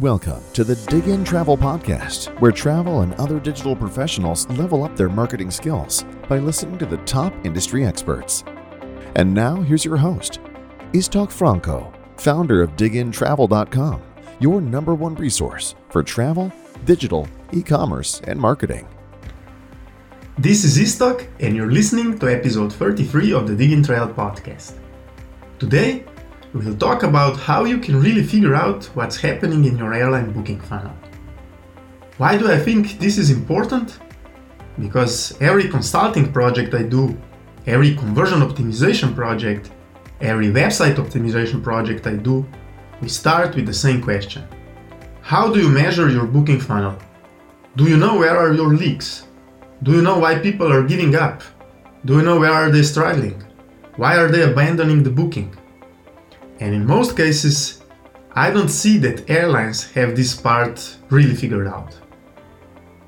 Welcome to the Dig In Travel Podcast, where travel and other digital professionals level up their marketing skills by listening to the top industry experts. And now, here's your host, Istok Franco, founder of DigginTravel.com, your number one resource for travel, digital, e commerce, and marketing. This is Istok, and you're listening to episode 33 of the Dig In Travel Podcast. Today, we'll talk about how you can really figure out what's happening in your airline booking funnel. Why do I think this is important? Because every consulting project I do, every conversion optimization project, every website optimization project I do, we start with the same question. How do you measure your booking funnel? Do you know where are your leaks? Do you know why people are giving up? Do you know where are they struggling? Why are they abandoning the booking? And in most cases, I don't see that airlines have this part really figured out.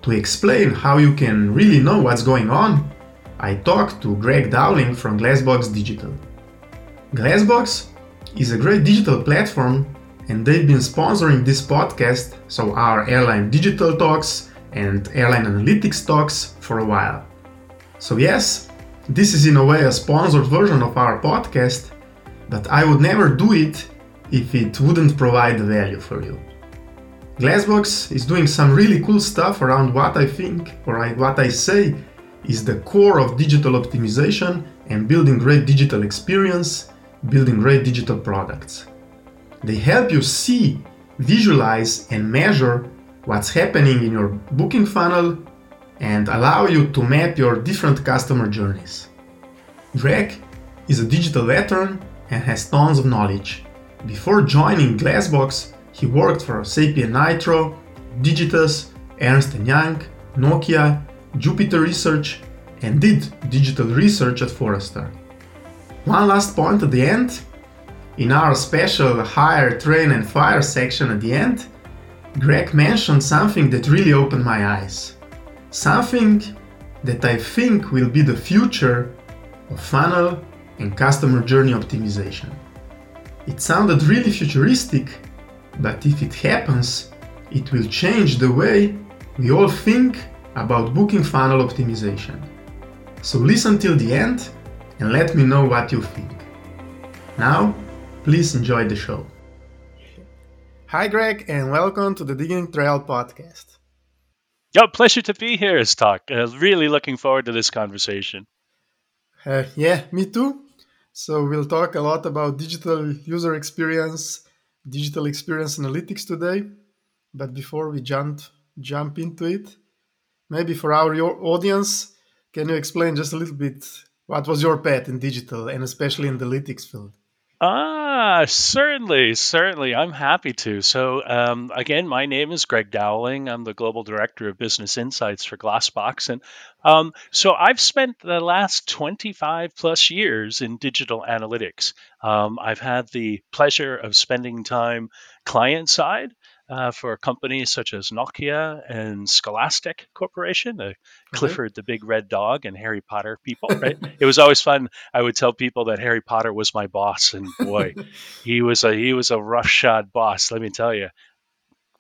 To explain how you can really know what's going on, I talked to Greg Dowling from Glassbox Digital. Glassbox is a great digital platform and they've been sponsoring this podcast, so our airline digital talks and airline analytics talks for a while. So, yes, this is in a way a sponsored version of our podcast, but I would never do it if it wouldn't provide value for you. Glassbox is doing some really cool stuff around what I think, or what I say, is the core of digital optimization and building great digital experience, building great digital products. They help you see, visualize, and measure what's happening in your booking funnel and allow you to map your different customer journeys. Greg is a digital veteran and has tons of knowledge. Before joining Glassbox, he worked for Sapient Nitro, Digitas, Ernst & Young, Nokia, Jupiter Research, and did digital research at Forrester. One last point at the end. In our special hire, train and fire section at the end, Greg mentioned something that really opened my eyes. Something that I think will be the future of funnel and customer journey optimization. It sounded really futuristic, but if it happens, it will change the way we all think about booking funnel optimization. So listen till the end and let me know what you think. Now, please enjoy the show. Hi, Greg, and welcome to the Diggintravel podcast. Yo, pleasure to be here, Istok. Uh, really looking forward to this conversation. Uh, yeah, me too. So we'll talk a lot about digital user experience, digital experience analytics today. But before we jump jump into it, maybe for our audience, can you explain just a little bit what was your path in digital and especially in the analytics field? Ah, certainly, certainly. I'm happy to. So, um, again, my name is Greg Dowling. I'm the Global Director of Business Insights for Glassbox. And um, so I've spent the last 25 plus years in digital analytics. Um, I've had the pleasure of spending time client side uh, for companies such as Nokia and Scholastic Corporation, the Clifford the Big Red Dog and Harry Potter people. Right? it was always fun. I would tell people that Harry Potter was my boss, and boy, he was a he was a roughshod boss. Let me tell you,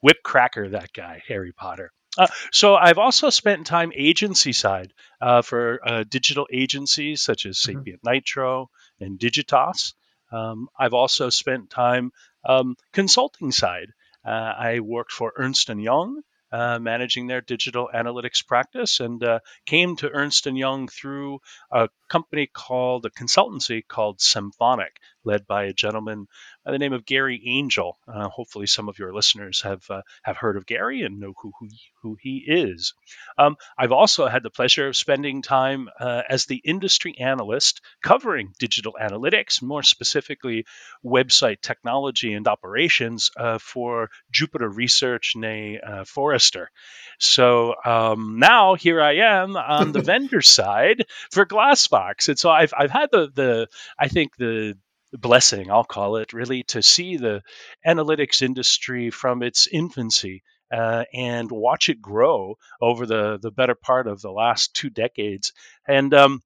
whip cracker that guy, Harry Potter. Uh, so I've also spent time agency side uh, for uh, digital agencies such as mm-hmm. Sapient Nitro and Digitas. Um, I've also spent time um, consulting side I worked for Ernst & Young, uh, managing their digital analytics practice, and uh, came to Ernst & Young through a company called a consultancy called Semphonic, led by a gentleman by the name of Gary Angel. Uh, hopefully, some of your listeners have uh, have heard of Gary and know who who, who he is. Um, I've also had the pleasure of spending time uh, as the industry analyst covering digital analytics, more specifically website technology and operations uh, for Jupiter Research, nay uh, Forrester. So um, now here I am on the vendor side for Glassbox, and so I've I've had the the I think the blessing, I'll call it, really, to see the analytics industry from its infancy uh, and watch it grow over the, the better part of the last two decades. And um,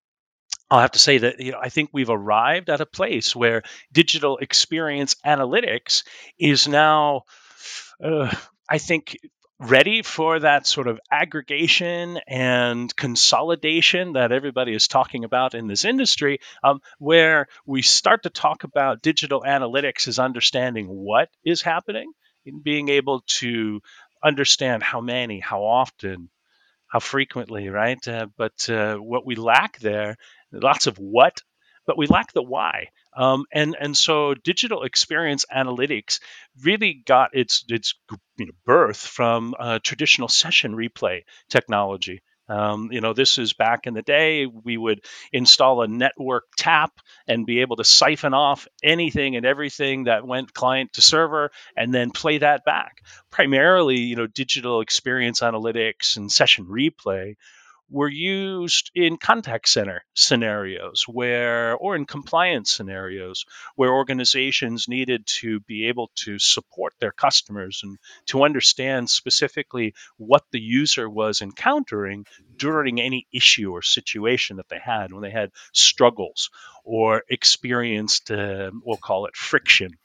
I'll have to say that you know I think we've arrived at a place where digital experience analytics is now uh, I think ready for that sort of aggregation and consolidation that everybody is talking about in this industry, um, where we start to talk about digital analytics as understanding what is happening, and being able to understand how many, how often, how frequently, right? Uh, but uh, what we lack there, lots of what, but we lack the why. Um, and and so digital experience analytics really got its its you know, birth from uh, traditional session replay technology. Um, you know, this is back in the day, we would install a network tap and be able to siphon off anything and everything that went client to server and then play that back. Primarily, you know, digital experience analytics and session replay were used in contact center scenarios where or in compliance scenarios where organizations needed to be able to support their customers and to understand specifically what the user was encountering during any issue or situation that they had when they had struggles or experienced uh, we'll call it friction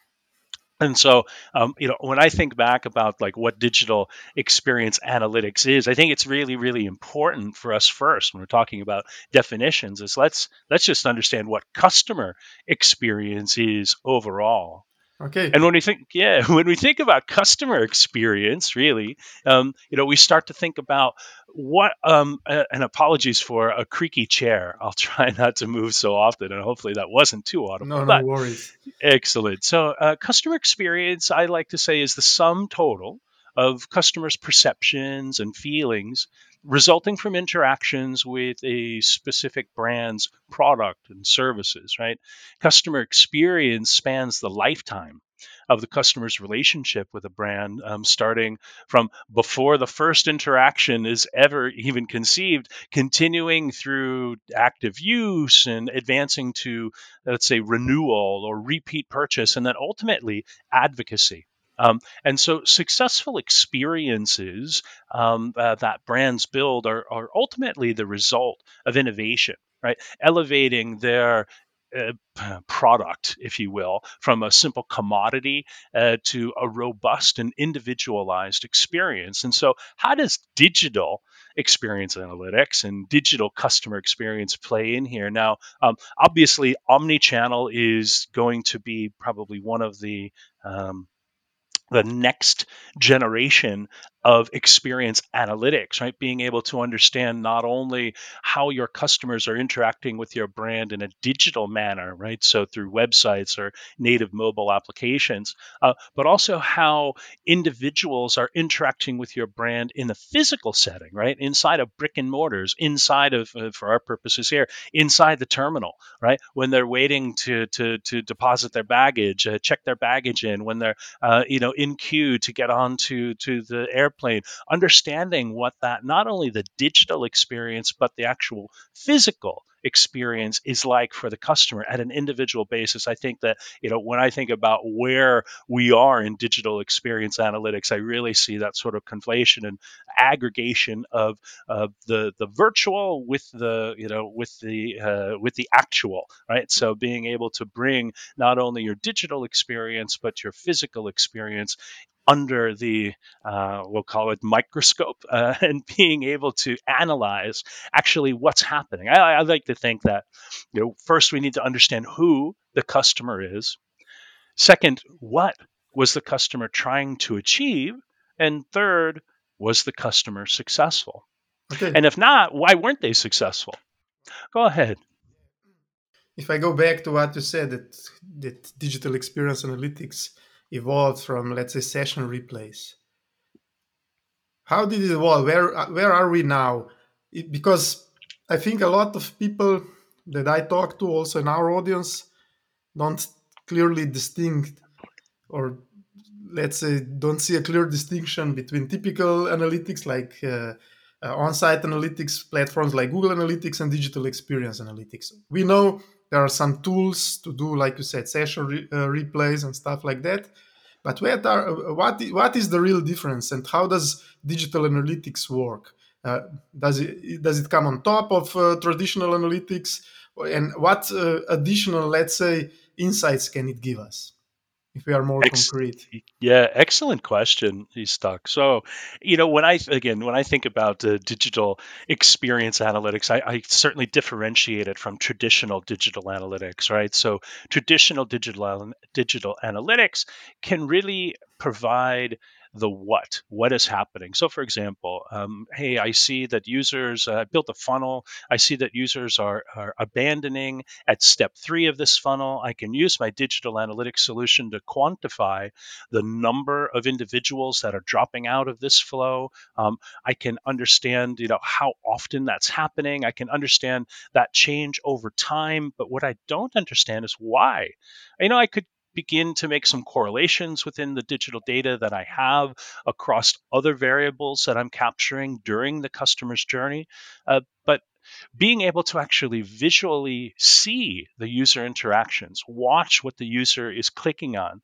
and so, um, you know, when I think back about like what digital experience analytics is, I think it's really, really important for us first when we're talking about definitions. Is let's let's just understand what customer experience is overall. Okay. And when we think, yeah, when we think about customer experience, really, um, you know, we start to think about what. Um, and apologies for a creaky chair. I'll try not to move so often, and hopefully that wasn't too audible. No, no worries. Excellent. So, uh, customer experience, I like to say, is the sum total of customers' perceptions and feelings resulting from interactions with a specific brand's product and services, right? Customer experience spans the lifetime of the customer's relationship with a brand, um, starting from before the first interaction is ever even conceived, continuing through active use and advancing to, let's say, renewal or repeat purchase, and then ultimately advocacy. Um, and so successful experiences um, uh, that brands build are, are ultimately the result of innovation, right? Elevating their uh, product, if you will, from a simple commodity uh, to a robust and individualized experience. And so, how does digital experience analytics and digital customer experience play in here? Now, um, obviously, omni-channel is going to be probably one of the um, the next generation of experience analytics, right? Being able to understand not only how your customers are interacting with your brand in a digital manner, right? So through websites or native mobile applications, uh, but also how individuals are interacting with your brand in the physical setting, right? Inside of brick and mortars, inside of, uh, for our purposes here, inside the terminal, right? When they're waiting to to to deposit their baggage, uh, check their baggage in, when they're uh, you know in queue to get onto to the air airplane, understanding what that not only the digital experience, but the actual physical experience is like for the customer at an individual basis. I think that, you know, when I think about where we are in digital experience analytics, I really see that sort of conflation and aggregation of uh, the the virtual with the, you know, with the uh, with the actual, right? So being able to bring not only your digital experience but your physical experience under the, uh, we'll call it microscope, uh, and being able to analyze actually what's happening. I, I like to think that, you know, first we need to understand who the customer is. Second, what was the customer trying to achieve? And third, was the customer successful? Okay. And if not, why weren't they successful? Go ahead. If I go back to what you said, that, that digital experience analytics evolved from, let's say, session replays. How did it evolve? Where where are we now? It, because I think a lot of people that I talk to, also in our audience, don't clearly distinct, or let's say, don't see a clear distinction between typical analytics like uh, uh, on-site analytics platforms like Google Analytics and digital experience analytics. We know there are some tools to do, like you said, session re- uh, replays and stuff like that. But what are what what is the real difference, and how does digital analytics work? Uh, does it does it come on top of uh, traditional analytics, and what uh, additional, let's say, insights can it give us? If we are more Ex- concrete? Yeah, excellent question, Istok. So, you know, when I again when I think about uh, digital experience analytics, I, I, certainly differentiate it from traditional digital analytics, right? So, traditional digital digital analytics can really provide the what, what is happening. So, for example, um, hey, I see that users uh, built a funnel. I see that users are, are abandoning at step three of this funnel. I can use my digital analytics solution to quantify the number of individuals that are dropping out of this flow. Um, I can understand, you know, how often that's happening. I can understand that change over time. But what I don't understand is why. You know, I could begin to make some correlations within the digital data that I have across other variables that I'm capturing during the customer's journey. Uh, but being able to actually visually see the user interactions, watch what the user is clicking on,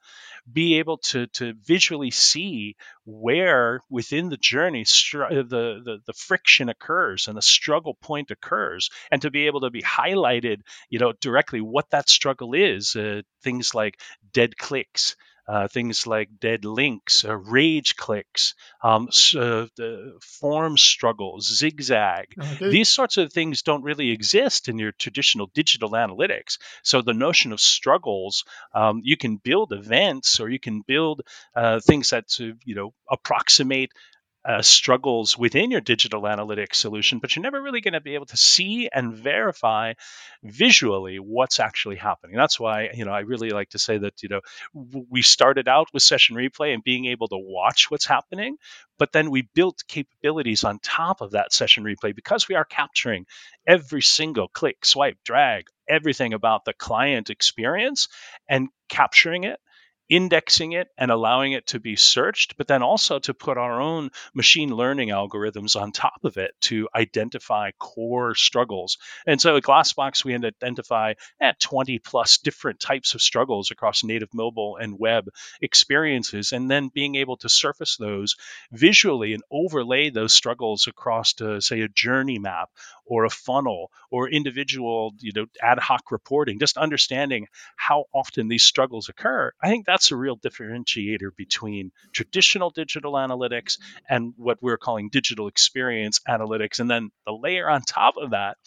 be able to, to visually see where within the journey str- the, the, the friction occurs and the struggle point occurs, and to be able to be highlighted, you know, directly what that struggle is. Uh, things like dead clicks, uh, things like dead links, uh, rage clicks, um, uh, form struggles, zigzag. Okay. These sorts of things don't really exist in your traditional digital analytics. So the notion of struggles, um, you can build events or you can build uh, things that to you know approximate uh, struggles within your digital analytics solution, but you're never really going to be able to see and verify visually what's actually happening. That's why you know I really like to say that you know we started out with session replay and being able to watch what's happening, but then we built capabilities on top of that session replay because we are capturing every single click, swipe, drag, everything about the client experience and capturing it indexing it and allowing it to be searched, but then also to put our own machine learning algorithms on top of it to identify core struggles. And so at Glassbox, we identify at 20 plus different types of struggles across native mobile and web experiences, and then being able to surface those visually and overlay those struggles across, to, say, a journey map or a funnel or individual, you know, ad hoc reporting, just understanding how often these struggles occur. I think that's a real differentiator between traditional digital analytics and what we're calling digital experience analytics. And then the layer on top of that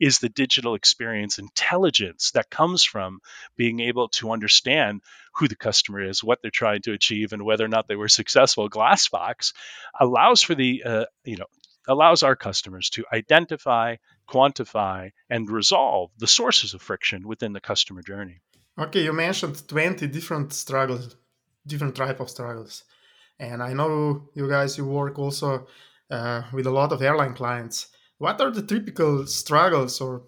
is the digital experience intelligence that comes from being able to understand who the customer is, what they're trying to achieve, and whether or not they were successful. Glassbox allows for the uh, you know allows our customers to identify, quantify, and resolve the sources of friction within the customer journey. Okay, you mentioned 20 different struggles, different type of struggles. And I know you guys, you work also uh, with a lot of airline clients. What are the typical struggles or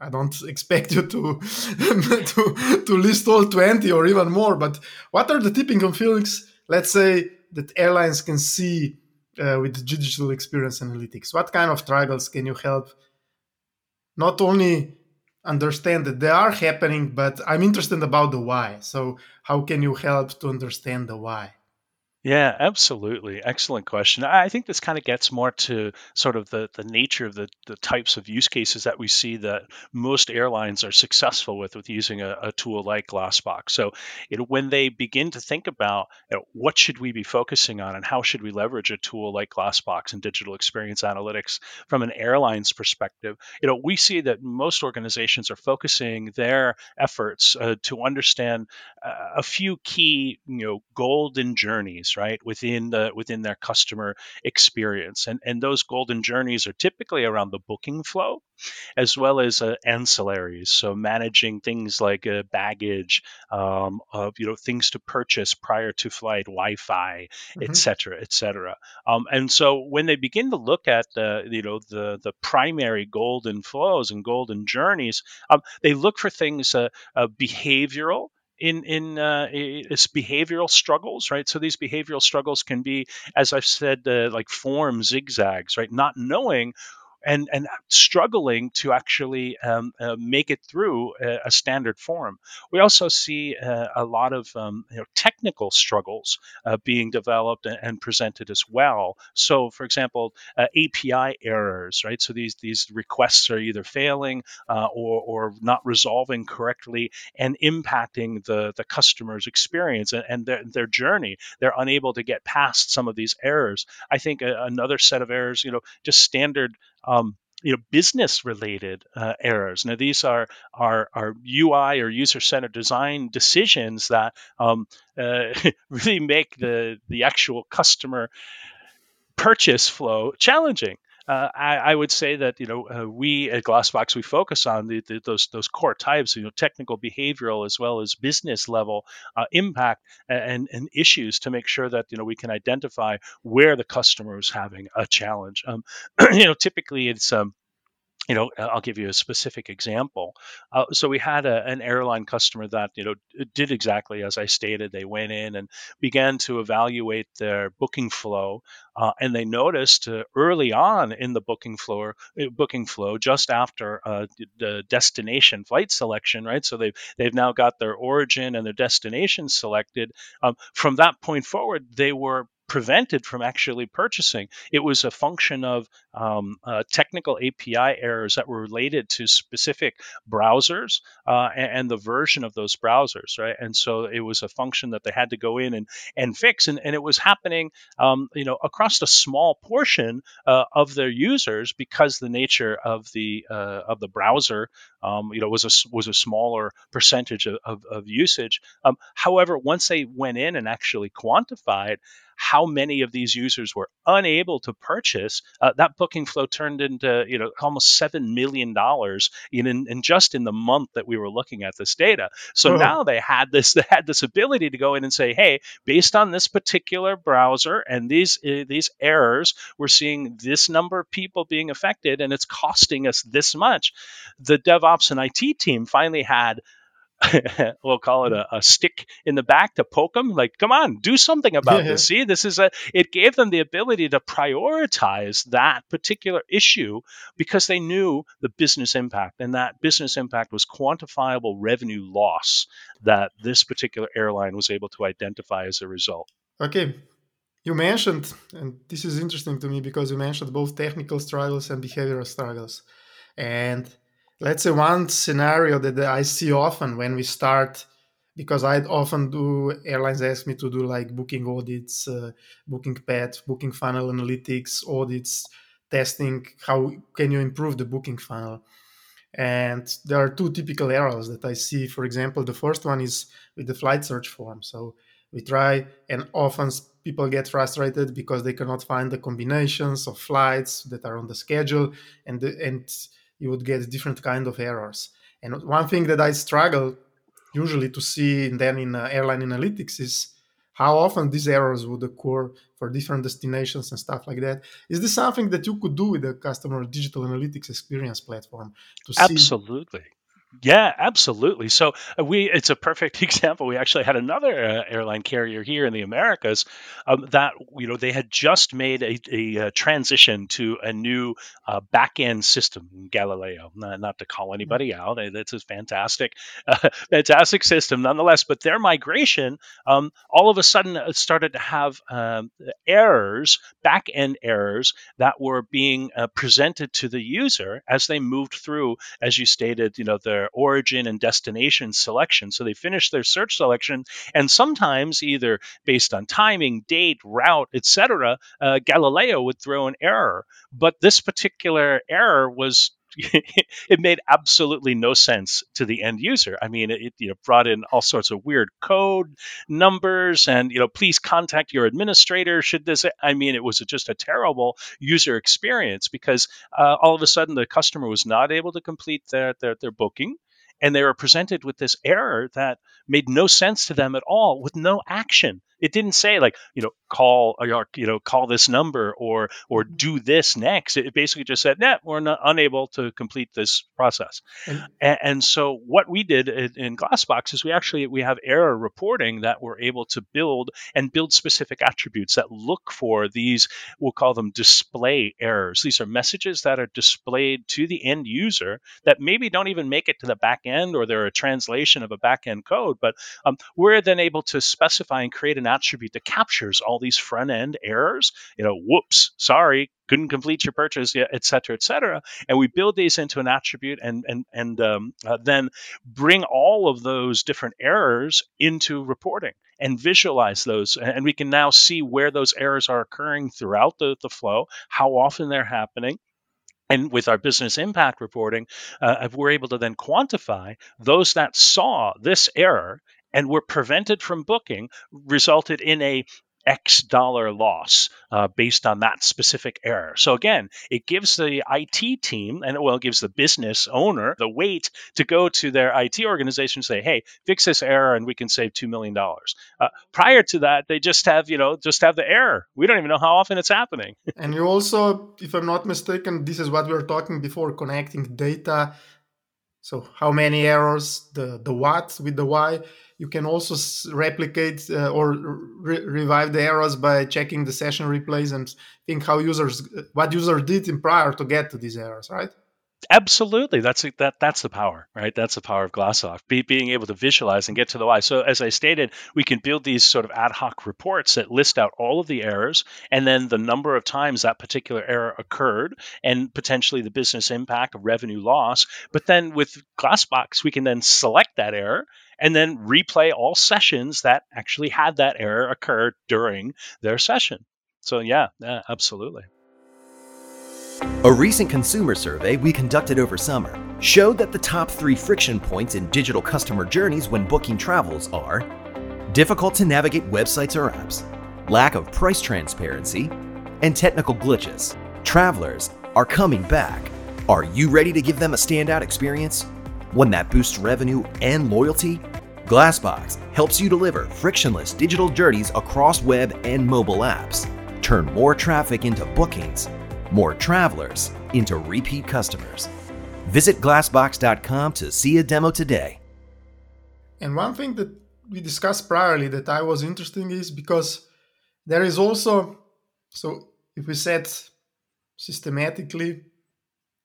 I don't expect you to, to to list all 20 or even more, but what are the typical feelings, let's say, that airlines can see uh, with digital experience analytics? What kind of struggles can you help not only understand that they are happening, but I'm interested about the why. So how can you help to understand the why? Yeah, absolutely. Excellent question. I think this kind of gets more to sort of the, the nature of the, the types of use cases that we see that most airlines are successful with with using a, a tool like Glassbox. So know, when they begin to think about you know, what should we be focusing on and how should we leverage a tool like Glassbox and digital experience analytics from an airline's perspective, you know, we see that most organizations are focusing their efforts uh, to understand uh, a few key, you know, golden journeys right within the within their customer experience. And and those golden journeys are typically around the booking flow as well as uh, ancillaries. So managing things like uh, baggage um, of you know things to purchase prior to flight wi-fi mm-hmm. et cetera et cetera. Um, and so when they begin to look at the you know the the primary golden flows and golden journeys um, they look for things uh, uh behavioral in in uh, behavioral struggles, right? So these behavioral struggles can be, as I've said, uh, like form zigzags, right? Not knowing and and struggling to actually um, uh, make it through a, a, standard form. We also see uh, a lot of um, you know, technical struggles uh, being developed and, and, presented as well. So, for example, uh, API errors, right? So these these requests are either failing uh, or or not resolving correctly and impacting the the customer's experience and, and their their journey. They're unable to get past some of these errors. I think a, another set of errors, you know, just standard um, you know business related uh, errors. Now these are are, are ui or user centered design decisions that um, uh, really make the the actual customer purchase flow challenging uh, I, I, would say that you know uh, we at Glassbox we focus on the, the, those those core types, you know, technical, behavioral, as well as business level uh, impact and, and issues to make sure that you know we can identify where the customer is having a challenge. Um, you know, typically it's um, you know, I'll give you a specific example. Uh, so we had a, an airline customer that you know did exactly as I stated. They went in and began to evaluate their booking flow, uh, and they noticed uh, early on in the booking flow, uh, booking flow, just after uh, the destination flight selection, right? So they've they've now got their origin and their destination selected. Um, from that point forward, they were prevented from actually purchasing. It was a function of um, uh, technical API errors that were related to specific browsers uh, and, and, the version of those browsers, right? And so it was a function that they had to go in and, and fix, and, and it was happening, um, you know, across a small portion uh, of their users because the nature of the uh, of the browser, um, you know, was a was a smaller percentage of, of, of usage. Um, however, once they went in and actually quantified how many of these users were unable to purchase, uh, that booking flow turned into you know almost seven million dollars in, in, just in the month that we were looking at this data. So oh. now they had this they had this ability to go in and say, hey, based on this particular browser and these uh, these errors, we're seeing this number of people being affected, and it's costing us this much. The DevOps and IT team finally had we'll call it a, a, stick in the back to poke them like come on do something about this. See this is a it gave them the ability to prioritize that particular issue because they knew the business impact and that business impact was quantifiable revenue loss that this particular airline was able to identify as a result. Okay. You mentioned and this is interesting to me because you mentioned both technical struggles and behavioral struggles. And let's say one scenario that I see often when we start, because I often do airlines ask me to do like booking audits, uh, booking path, booking funnel analytics audits, testing. How can you improve the booking funnel? And there are two typical errors that I see. For example, the first one is with the flight search form. So we try, and often people get frustrated because they cannot find the combinations of flights that are on the schedule, and the, and you would get different kind of errors. And one thing that I struggle usually to see then in uh, airline analytics is how often these errors would occur for different destinations and stuff like that. Is this something that you could do with the customer digital analytics experience platform to see? Absolutely. Yeah, absolutely. So uh, we it's a perfect example. We actually had another uh, airline carrier here in the Americas um, that you know they had just made a, a, a uh, transition to a new uh, back end system, Galileo. Not, not, to call mm-hmm. anybody out, it's a fantastic, uh, fantastic system nonetheless. But their migration, um, all of a sudden, started to have um, errors, back end errors that were being uh, presented to the user as they moved through, as you stated, you know the their origin and destination selection. So they finish their search selection, and sometimes either based on timing, date, route, etc., uh, Galileo would throw an error. But this particular error was it made absolutely no sense to the end user. I mean, it you know brought in all sorts of weird code numbers, and you know, please contact your administrator. Should this? I mean, it was just a terrible user experience because uh, all of a sudden the customer was not able to complete their their, their booking and they were presented with this error that made no sense to them at all with no action It didn't say like, you know, call or you know, call this number or or mm-hmm. do this next. It basically just said, "Nah, we're not unable to complete this process." And, and, and so what we did in, in Glassbox is we actually we have error reporting that we're able to build and build specific attributes that look for these. We'll call them display errors. These are messages that are displayed to the end user that maybe don't even make it to the back end or they're a translation of a back end code, but um, we're then able to specify and create an attribute that captures all these front end errors. You know, whoops, sorry, couldn't complete your purchase et cetera, et cetera. And we build these into an attribute and and and um, uh, then bring all of those different errors into reporting and visualize those. And we can now see where those errors are occurring throughout the, the flow, how often they're happening and with our business impact reporting, uh, we're able to then quantify those that saw this error and were prevented from booking, resulted in a X dollar loss uh, based on that specific error. So again, it gives the IT team and well, it gives the business owner the weight to go to their IT organization and say, "Hey, fix this error, and we can save two million dollars." Uh, prior to that, they just have you know just have the error. We don't even know how often it's happening. and you also, if I'm not mistaken, this is what we were talking before: connecting data. So how many errors, the the what with the why? You can also replicate uh, or re- revive the errors by checking the session replays and think how users what user did in prior to get to these errors right Absolutely, that's that. That's the power, right? That's the power of Glassbox. Be, being able to visualize and get to the why. So, as I stated, we can build these sort of ad hoc reports that list out all of the errors and then the number of times that particular error occurred and potentially the business impact of revenue loss. But then with Glassbox, we can then select that error and then replay all sessions that actually had that error occur during their session. So, yeah, yeah absolutely. A recent consumer survey we conducted over summer showed that the top three friction points in digital customer journeys when booking travels are difficult to navigate websites or apps, lack of price transparency, and technical glitches. Travelers are coming back. Are you ready to give them a standout experience? One that boosts revenue and loyalty? Glassbox helps you deliver frictionless digital journeys across web and mobile apps. Turn more traffic into bookings, more travelers into repeat customers. Visit glassbox.com to see a demo today. And one thing that we discussed priorly that I was interesting is because there is also so if we set systematically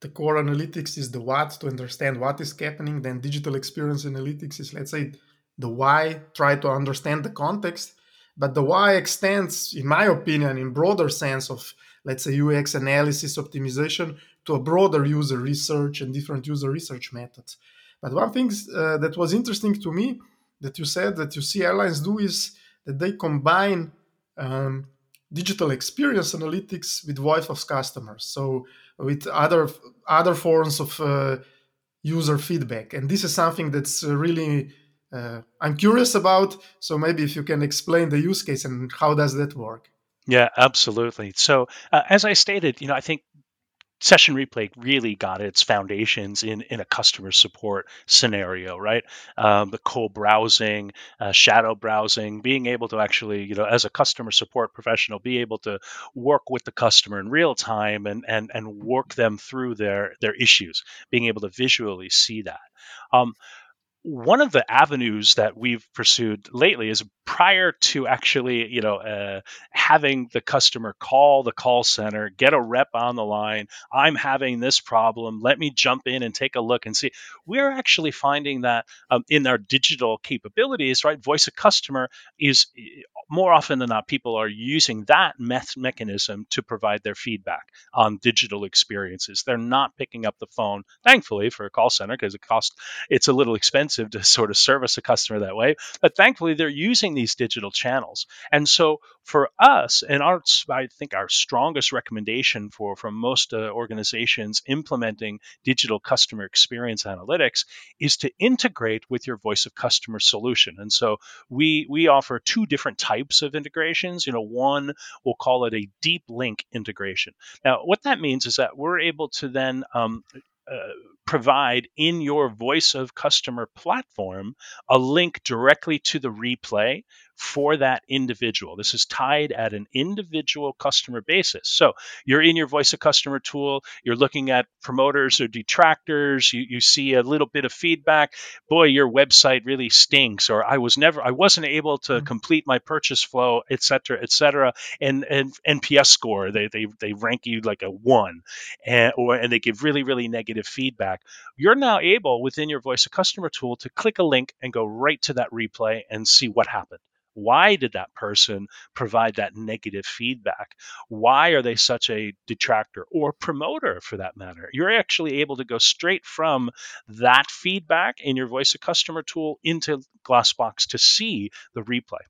the core analytics is the what to understand what is happening then digital experience analytics is let's say the why try to understand the context but the why extends in my opinion in broader sense of let's say ux analysis optimization to a broader user research and different user research methods. But one thing uh, that was interesting to me that you said that you see airlines do is that they combine um, digital experience analytics with voice of customers. So with other other forms of uh, user feedback. And this is something that's uh, really uh, i'm curious about. So maybe if you can explain the use case and how does that work yeah absolutely so uh, as i stated you know i think session replay really got its foundations in, in a customer support scenario, right? Um, the co-browsing, uh, shadow browsing, being able to actually, you know, as a customer support professional, be able to work with the customer in real time and and and work them through their their issues, being able to visually see that. Um, one of the avenues that we've pursued lately is prior to actually you know uh, having the customer call the call center get a rep on the line i'm having this problem let me jump in and take a look and see. We're actually finding that um, in our digital capabilities right voice of customer is more often than not people are using that meth- mechanism to provide their feedback on digital experiences. They're not picking up the phone thankfully for a call center because it costs it's a little expensive expensive to sort of service a customer that way. But thankfully, they're using these digital channels. And so for us, and our, I think our strongest recommendation for from most uh, organizations implementing digital customer experience analytics is to integrate with your voice of customer solution. And so we we offer two different types of integrations. You know, one we'll call it a deep link integration. Now, what that means is that we're able to then um, uh, provide in your voice of customer platform a link directly to the replay for that individual. This is tied at an individual customer basis. So you're in your voice of customer tool, you're looking at promoters or detractors, you, you see a little bit of feedback. Boy, your website really stinks, or I was never, I wasn't able to mm-hmm. complete my purchase flow, et cetera, et cetera. And, and NPS score, they, they, they rank you like a one, and, or, and they give really, really negative feedback. You're now able within your voice of customer tool to click a link and go right to that replay and see what happened. Why did that person provide that negative feedback? Why are they such a detractor or promoter for that matter? You're actually able to go straight from that feedback in your voice of customer tool into Glassbox to see the replay.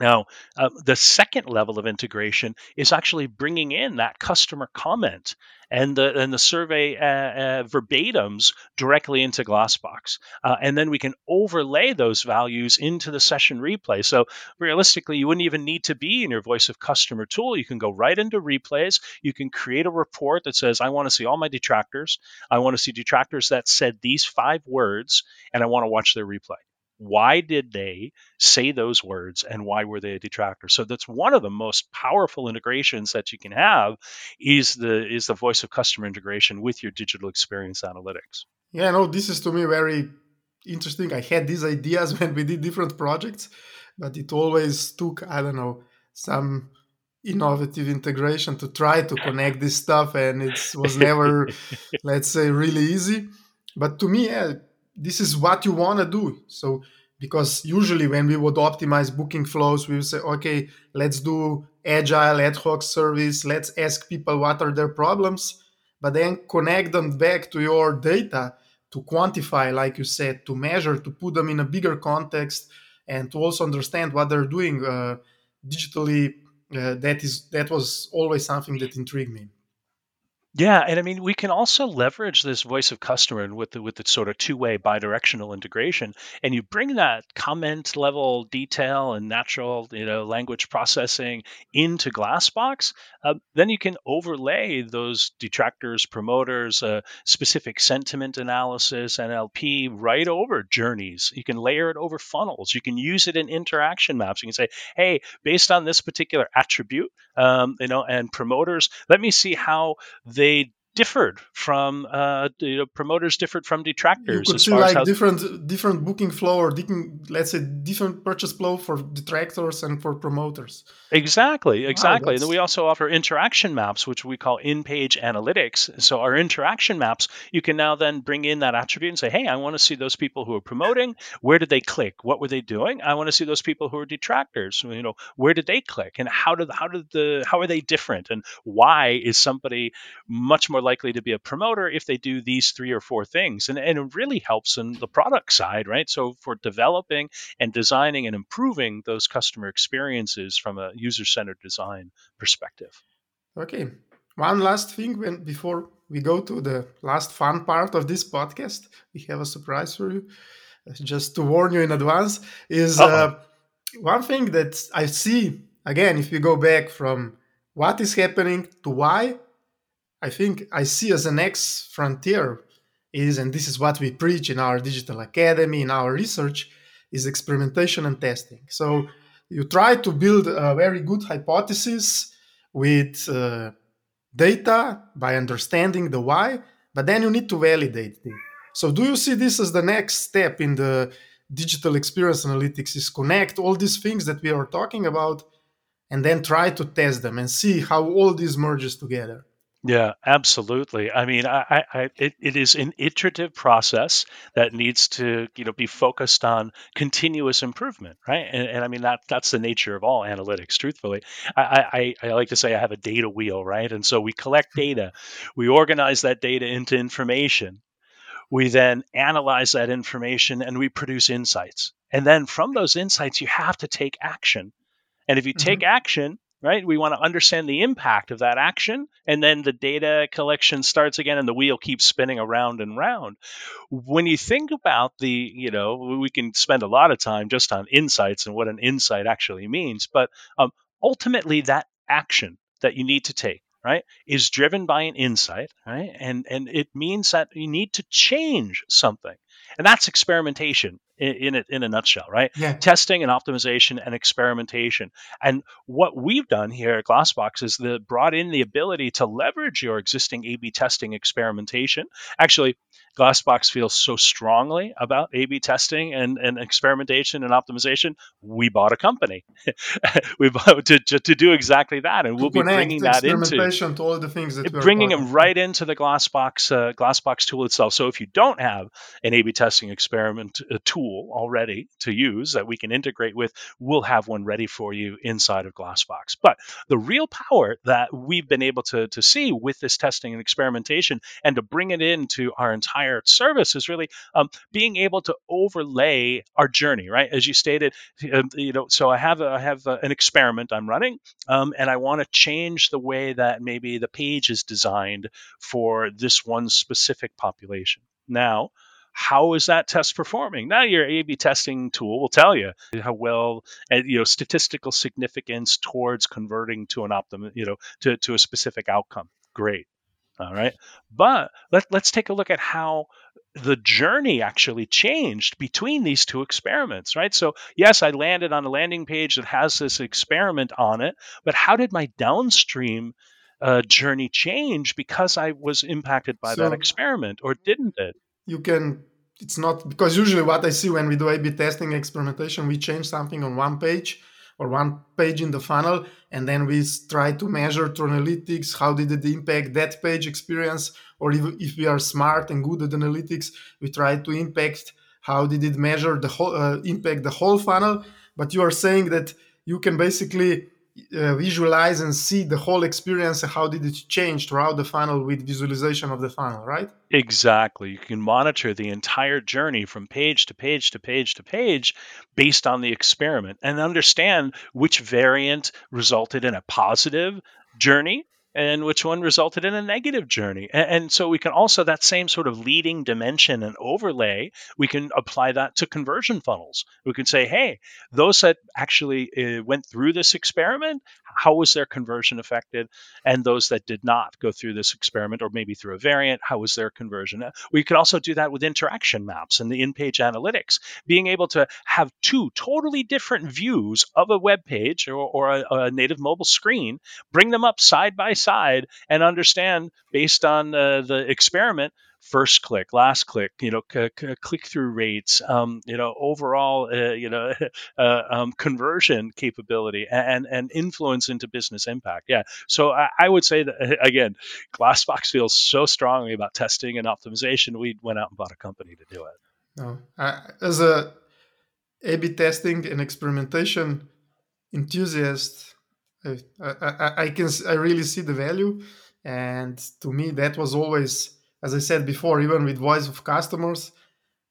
Now, uh, the second level of integration is actually bringing in that customer comment and the and the survey uh, uh, verbatims directly into Glassbox, uh, and then we can overlay those values into the session replay. So realistically, you wouldn't even need to be in your voice of customer tool. You can go right into replays. You can create a report that says, "I want to see all my detractors. I want to see detractors that said these five words, and I want to watch their replay." Why did they say those words and why were they a detractor? So that's one of the most powerful integrations that you can have is the is the voice of customer integration with your digital experience analytics. Yeah no this is to me very interesting. I had these ideas when we did different projects but it always took i don't know some innovative integration to try to connect this stuff and it was never let's say really easy. But to me yeah, this is what you want to do. So because usually when we would optimize booking flows, we would say, okay, let's do agile ad hoc service. Let's ask people what are their problems, but then connect them back to your data to quantify, like you said, to measure, to put them in a bigger context, and to also understand what they're doing uh, digitally. Uh, that is that was always something that intrigued me. Yeah, and I mean we can also leverage this voice of customer with the with the sort of two-way bidirectional integration, and you bring that comment level detail and natural you know language processing into Glassbox. Uh, then you can overlay those detractors, promoters, uh, specific sentiment analysis, NLP right over journeys. You can layer it over funnels. You can use it in interaction maps. You can say, hey, based on this particular attribute, um, you know, and promoters, let me see how they differed from uh, you know, promoters differed from detractors. You could see like different different booking flow or different, let's say different purchase flow for detractors and for promoters. Exactly, exactly. Wow, and then we also offer interaction maps, which we call in-page analytics. So our interaction maps, you can now then bring in that attribute and say, hey, I want to see those people who are promoting. Where did they click? What were they doing? I want to see those people who are detractors. You know, where did they click? And how did how did the how are they different? And why is somebody much more likely to be a promoter if they do these three or four things. And, and it really helps in the product side, right? So for developing and designing and improving those customer experiences from a user centered design perspective. Okay. One last thing when before we go to the last fun part of this podcast, we have a surprise for you. Just to warn you in advance, is uh, one thing that I see again, if we go back from what is happening to why, I think I see as the next frontier is, and this is what we preach in our digital academy, in our research, is experimentation and testing. So you try to build a very good hypothesis with uh, data by understanding the why, but then you need to validate it. So do you see this as the next step in the digital experience analytics is connect all these things that we are talking about and then try to test them and see how all these merges together yeah, absolutely. I mean, I, I, it, it is an iterative process that needs to, you know, be focused on continuous improvement, right? And, and I mean that that's the nature of all analytics. Truthfully, I, I, I like to say I have a data wheel, right? And so we collect data, we organize that data into information, we then analyze that information, and we produce insights. And then from those insights, you have to take action. And if you take mm-hmm. action, right? We want to understand the impact of that action, and then the data collection starts again, and the wheel keeps spinning around and round. When you think about the, you know, we can spend a lot of time just on insights and what an insight actually means, but um, ultimately, that action that you need to take right is driven by an insight right and and it means that you need to change something and that's experimentation in, a, in a nutshell, right? Yeah. Testing and optimization and experimentation. And what we've done here at Glassbox is the brought in the ability to leverage your existing A/B testing experimentation. Actually, Glassbox feels so strongly about A/B testing and, and experimentation and optimization. We bought a company. we bought to, to, to, do exactly that, and we'll be bringing that into to all the things that bringing them right into the Glassbox uh, Glassbox tool itself. So if you don't have an A/B testing experiment uh, tool already to use that we can integrate with, we'll have one ready for you inside of Glassbox. But the real power that we've been able to to see with this testing and experimentation, and to bring it into our entire service, is really um, being able to overlay our journey. Right, as you stated, um, you know. So I have a, I have a, an experiment I'm running, um, and I want to change the way that maybe the page is designed for this one specific population. Now, how is that test performing? Now your A/B testing tool will tell you how well, and you know, statistical significance towards converting to an optimum, you know, to, to a specific outcome. Great. All right. But let, let's take a look at how the journey actually changed between these two experiments, right? So, yes, I landed on a landing page that has this experiment on it, but how did my downstream uh, journey change because I was impacted by so that experiment, or didn't it? You can. It's not because usually what I see when we do A/B testing experimentation, we change something on one page or one page in the funnel, and then we try to measure through analytics how did it impact that page experience, or if, if we are smart and good at analytics, we try to impact how did it measure the whole uh, impact the whole funnel. But you are saying that you can basically uh, visualize and see the whole experience how did it change throughout the funnel with visualization of the funnel right? Exactly. You can monitor the entire journey from page to page to page to page based on the experiment and understand which variant resulted in a positive journey and which one resulted in a negative journey. And, and, so we can also, that same sort of leading dimension and overlay, we can apply that to conversion funnels. We can say, hey, those that actually uh, went through this experiment, how was their conversion affected? And those that did not go through this experiment or maybe through a variant, how was their conversion? Uh, we could also do that with interaction maps and the in page analytics, being able to have two totally different views of a web page or, or a, a native mobile screen, bring them up side by side and understand based on uh, the experiment first click, last click, you know, c- c- click through rates, um, you know, overall, uh, you know, uh, um, conversion capability and and influence into business impact. Yeah. So I, I, would say that again, Glassbox feels so strongly about testing and optimization. We went out and bought a company to do it. No, I, as a A/B testing and experimentation enthusiast, I, I, I can I really see the value, and to me that was always, as I said before, even with voice of customers,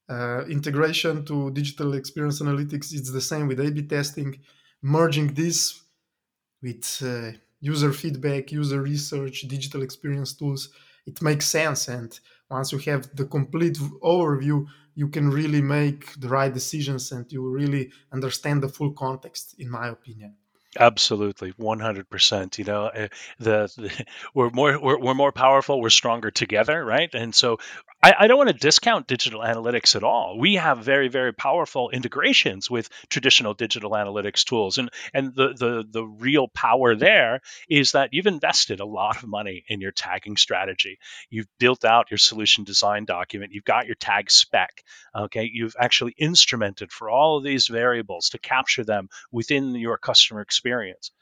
uh, integration to digital experience analytics. It's the same with A/B testing, merging this with uh, user feedback, user research, digital experience tools. It makes sense, and once you have the complete overview, you can really make the right decisions, and you really understand the full context. In my opinion. Absolutely, one hundred percent. You know, uh, the, the we're more we're, we're more powerful. We're stronger together, right? And so, I, I don't want to discount digital analytics at all. We have very very powerful integrations with traditional digital analytics tools, and and the the the real power there is that you've invested a lot of money in your tagging strategy. You've built out your solution design document. You've got your tag spec. Okay, you've actually instrumented for all of these variables to capture them within your customer experience experience.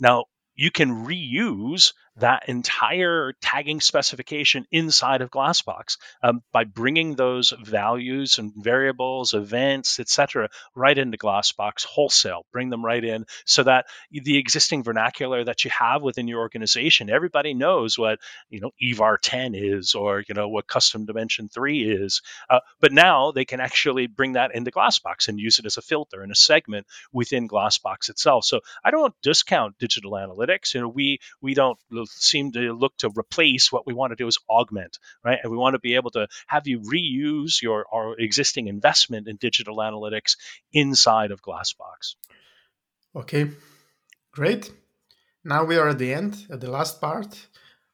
Now, you can reuse that entire tagging specification inside of Glassbox um, by bringing those values and variables, events, etc., right into Glassbox wholesale. Bring them right in so that the existing vernacular that you have within your organization, everybody knows what you know EVAR 10 is, or you know what Custom Dimension 3 is. Uh, but now they can actually bring that into Glassbox and use it as a filter and a segment within Glassbox itself. So I don't discount digital analytics. You know, we we don't seem to look to replace. What we want to do is augment, right? And we want to be able to have you reuse your our existing investment in digital analytics inside of Glassbox. Okay, great. Now we are at the end, at the last part,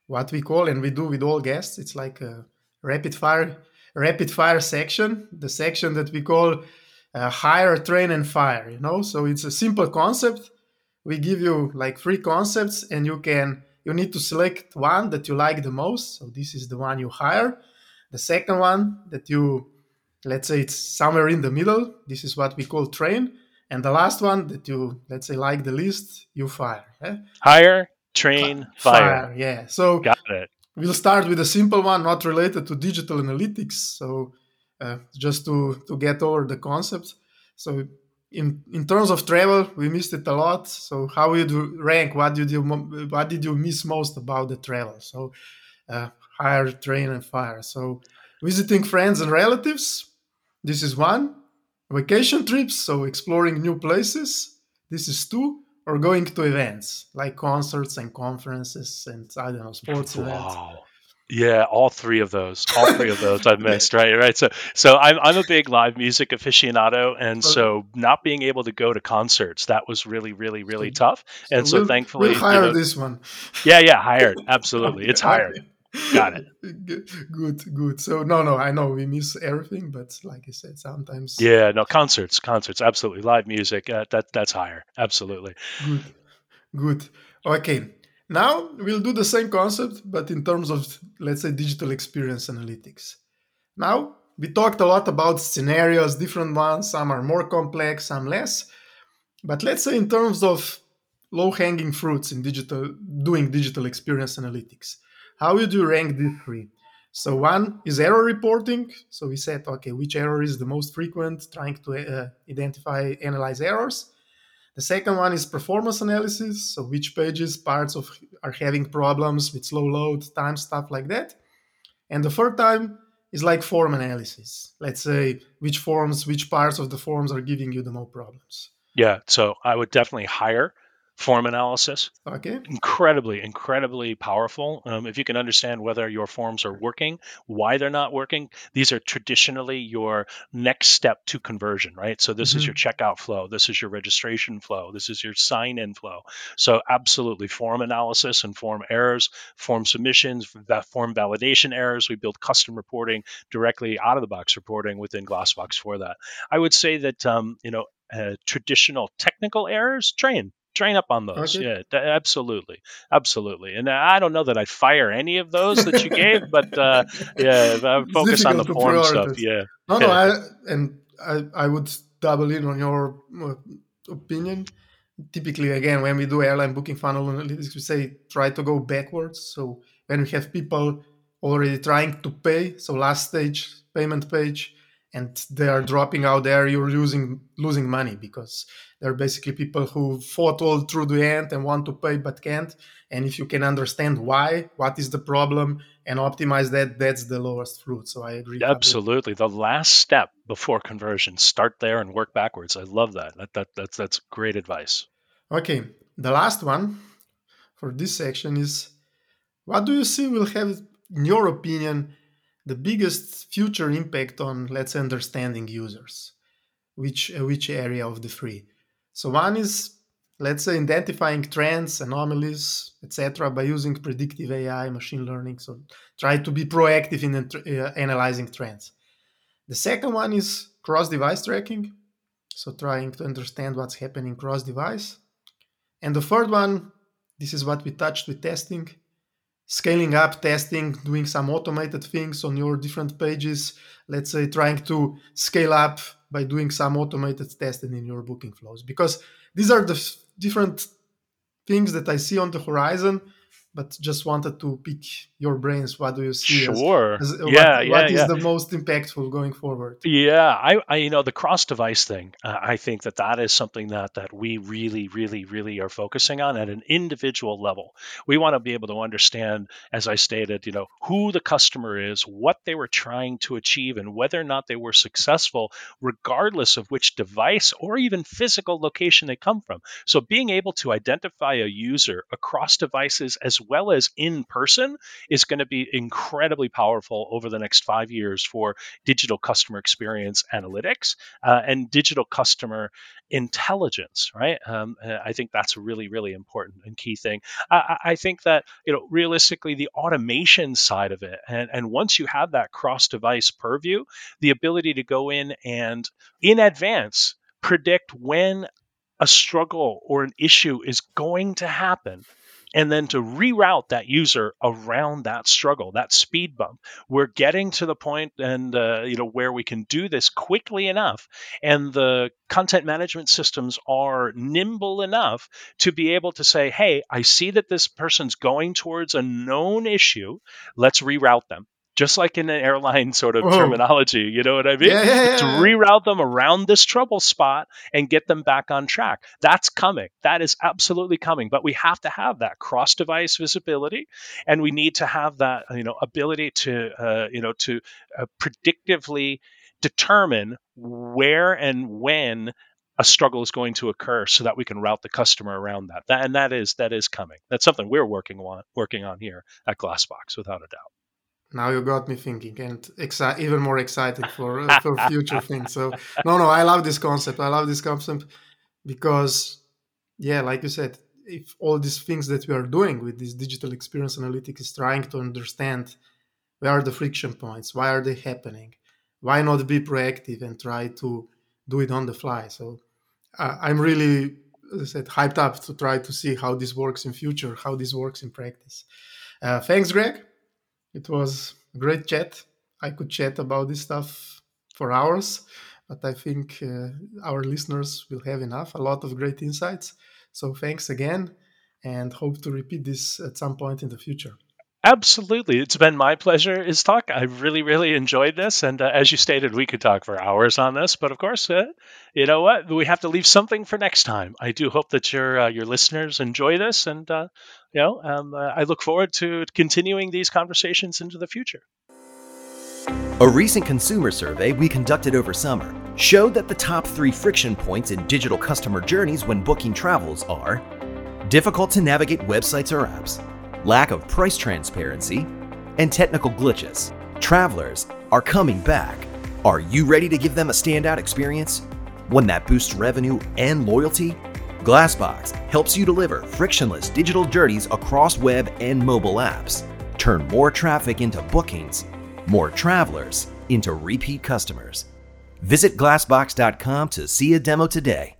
what we call and we do with all guests. It's like a rapid fire, rapid fire section, the section that we call uh, hire, train, and fire. You know, so it's a simple concept. We give you like three concepts, and you can you need to select one that you like the most. So this is the one you hire. The second one that you let's say it's somewhere in the middle. This is what we call train. And the last one that you let's say like the least, you fire. Eh? Hire, train, fire. fire. Yeah. So got it. We'll start with a simple one, not related to digital analytics. So uh, just to to get over the concept. So in in terms of travel, we missed it a lot. So how would you rank? What did you what did you miss most about the travel? So uh, hire, train, and fire. So visiting friends and relatives. This is one. Vacation trips, so exploring new places. This is two. Or going to events like concerts and conferences and I don't know sports wow. events. Yeah, all three of those, all three of those I've missed, right? Right. So, so I'm I'm a big live music aficionado, and so not being able to go to concerts that was really, really, really tough. And so, we'll, thankfully, we'll hire you know, this one. Yeah, yeah, hired. Absolutely, it's hired. Got it. Good, good. So no, no, I know we miss everything, but like I said, sometimes. Yeah, no concerts, concerts, absolutely. Live music, uh, that that's higher, absolutely. Good, good. Okay, now we'll do the same concept, but in terms of, let's say, digital experience analytics. Now, we talked a lot about scenarios, different ones, some are more complex, some less. But let's say in terms of low hanging fruits in digital, doing digital experience analytics, how would you rank these three? So one is error reporting. So we said, okay, which error is the most frequent, trying to uh, identify, analyze errors. The second one is performance analysis, so which pages, parts of are having problems with slow load, time, stuff like that. And the third time is like form analysis. Let's say which forms, which parts of the forms are giving you the most problems. Yeah, so I would definitely hire form analysis. Okay. Incredibly, incredibly powerful. Um, if you can understand whether your forms are working, why they're not working, these are traditionally your next step to conversion, right? So this mm-hmm. is your checkout flow, this is your registration flow, this is your sign in flow. So absolutely, form analysis and form errors, form submissions, that form validation errors. We build custom reporting directly out of the box reporting within Glassbox for that. I would say that um, you know uh, traditional technical errors train train up on those. Okay. Yeah, th- absolutely, absolutely. And I don't know that I'd fire any of those that you gave, but uh, yeah, I focus on the form stuff. Yeah. No, no, I, and I, I would double in on your uh, opinion. Typically, again, when we do airline booking funnel analytics, we say try to go backwards. So when we have people already trying to pay, so last stage payment page, and they are dropping out there, you're losing losing money because they're basically people who fought all through the end and want to pay but can't. And if you can understand why, what is the problem, and optimize that, that's the lowest fruit. So I agree. Absolutely, the last step before conversion. Start there and work backwards. I love that. That, that that's that's great advice. Okay, the last one for this section is: What do you see will have, in your opinion, the biggest future impact on, let's understanding users? Which uh, which area of the three? So one is, let's say, identifying trends, anomalies, etc., by using predictive AI, machine learning. So try to be proactive in uh, analyzing trends. The second one is cross-device tracking. So trying to understand what's happening cross-device. And the third one, this is what we touched with testing, scaling up testing, doing some automated things on your different pages. Let's say trying to scale up by doing some automated testing in your booking flows because these are the f- different things that I see on the horizon but just wanted to pick your brains. What do you see? Sure. As, as, yeah, what, yeah, what is yeah. the most impactful going forward? Yeah, I, I you know, the cross-device thing. Uh, I think that that is something that that we really, really, really are focusing on at an individual level. We want to be able to understand, as I stated, you know, who the customer is, what they were trying to achieve, and whether or not they were successful, regardless of which device or even physical location they come from. So, being able to identify a user across devices as well as in person is going to be incredibly powerful over the next five years for digital customer experience analytics uh, and digital customer intelligence, right? Um, uh, I think that's a really, really important and key thing. I, I, think that, you know, realistically, the automation side of it, and, and once you have that cross device purview, the ability to go in and in advance predict when a struggle or an issue is going to happen and then to reroute that user around that struggle, that speed bump. We're getting to the point and uh, you know where we can do this quickly enough, and the content management systems are nimble enough to be able to say, "Hey, I see that this person's going towards a known issue. Let's reroute them." Just like in an airline sort of Whoa. terminology. You know what I mean? Yeah, yeah, yeah, to reroute them around this trouble spot and get them back on track. That's coming. That is absolutely coming. But we have to have that cross-device visibility, and we need to have that you know ability to uh, you know to uh, predictively determine where and when a struggle is going to occur so that we can route the customer around that. that and that is that is coming that's something we're working on working on here at glassbox without a doubt now you got me thinking and exci- even more excited for uh, for future things. So no no i love this concept. I love this concept because yeah like you said if all these things that we are doing with this digital experience analytics is trying to understand where are the friction points why are they happening why not be proactive and try to do it on the fly? So uh, i'm really as i said hyped up to try to see how this works in future how this works in practice. Uh, thanks greg it was a great chat. I could chat about this stuff for hours, but I think uh, our listeners will have enough, a lot of great insights. So thanks again and hope to repeat this at some point in the future. Absolutely. It's been my pleasure, Iztok. I really, really enjoyed this. And uh, as you stated, we could talk for hours on this. But of course, uh, you know what? We have to leave something for next time. I do hope that your uh, your listeners enjoy this. And, uh, you know, um, uh, I look forward to continuing these conversations into the future. A recent consumer survey we conducted over summer showed that the top three friction points in digital customer journeys when booking travels are difficult to navigate websites or apps lack of price transparency, and technical glitches. Travelers are coming back. Are you ready to give them a standout experience? One that boosts revenue and loyalty? Glassbox helps you deliver frictionless digital journeys across web and mobile apps. Turn more traffic into bookings, more travelers into repeat customers. Visit glassbox.com to see a demo today.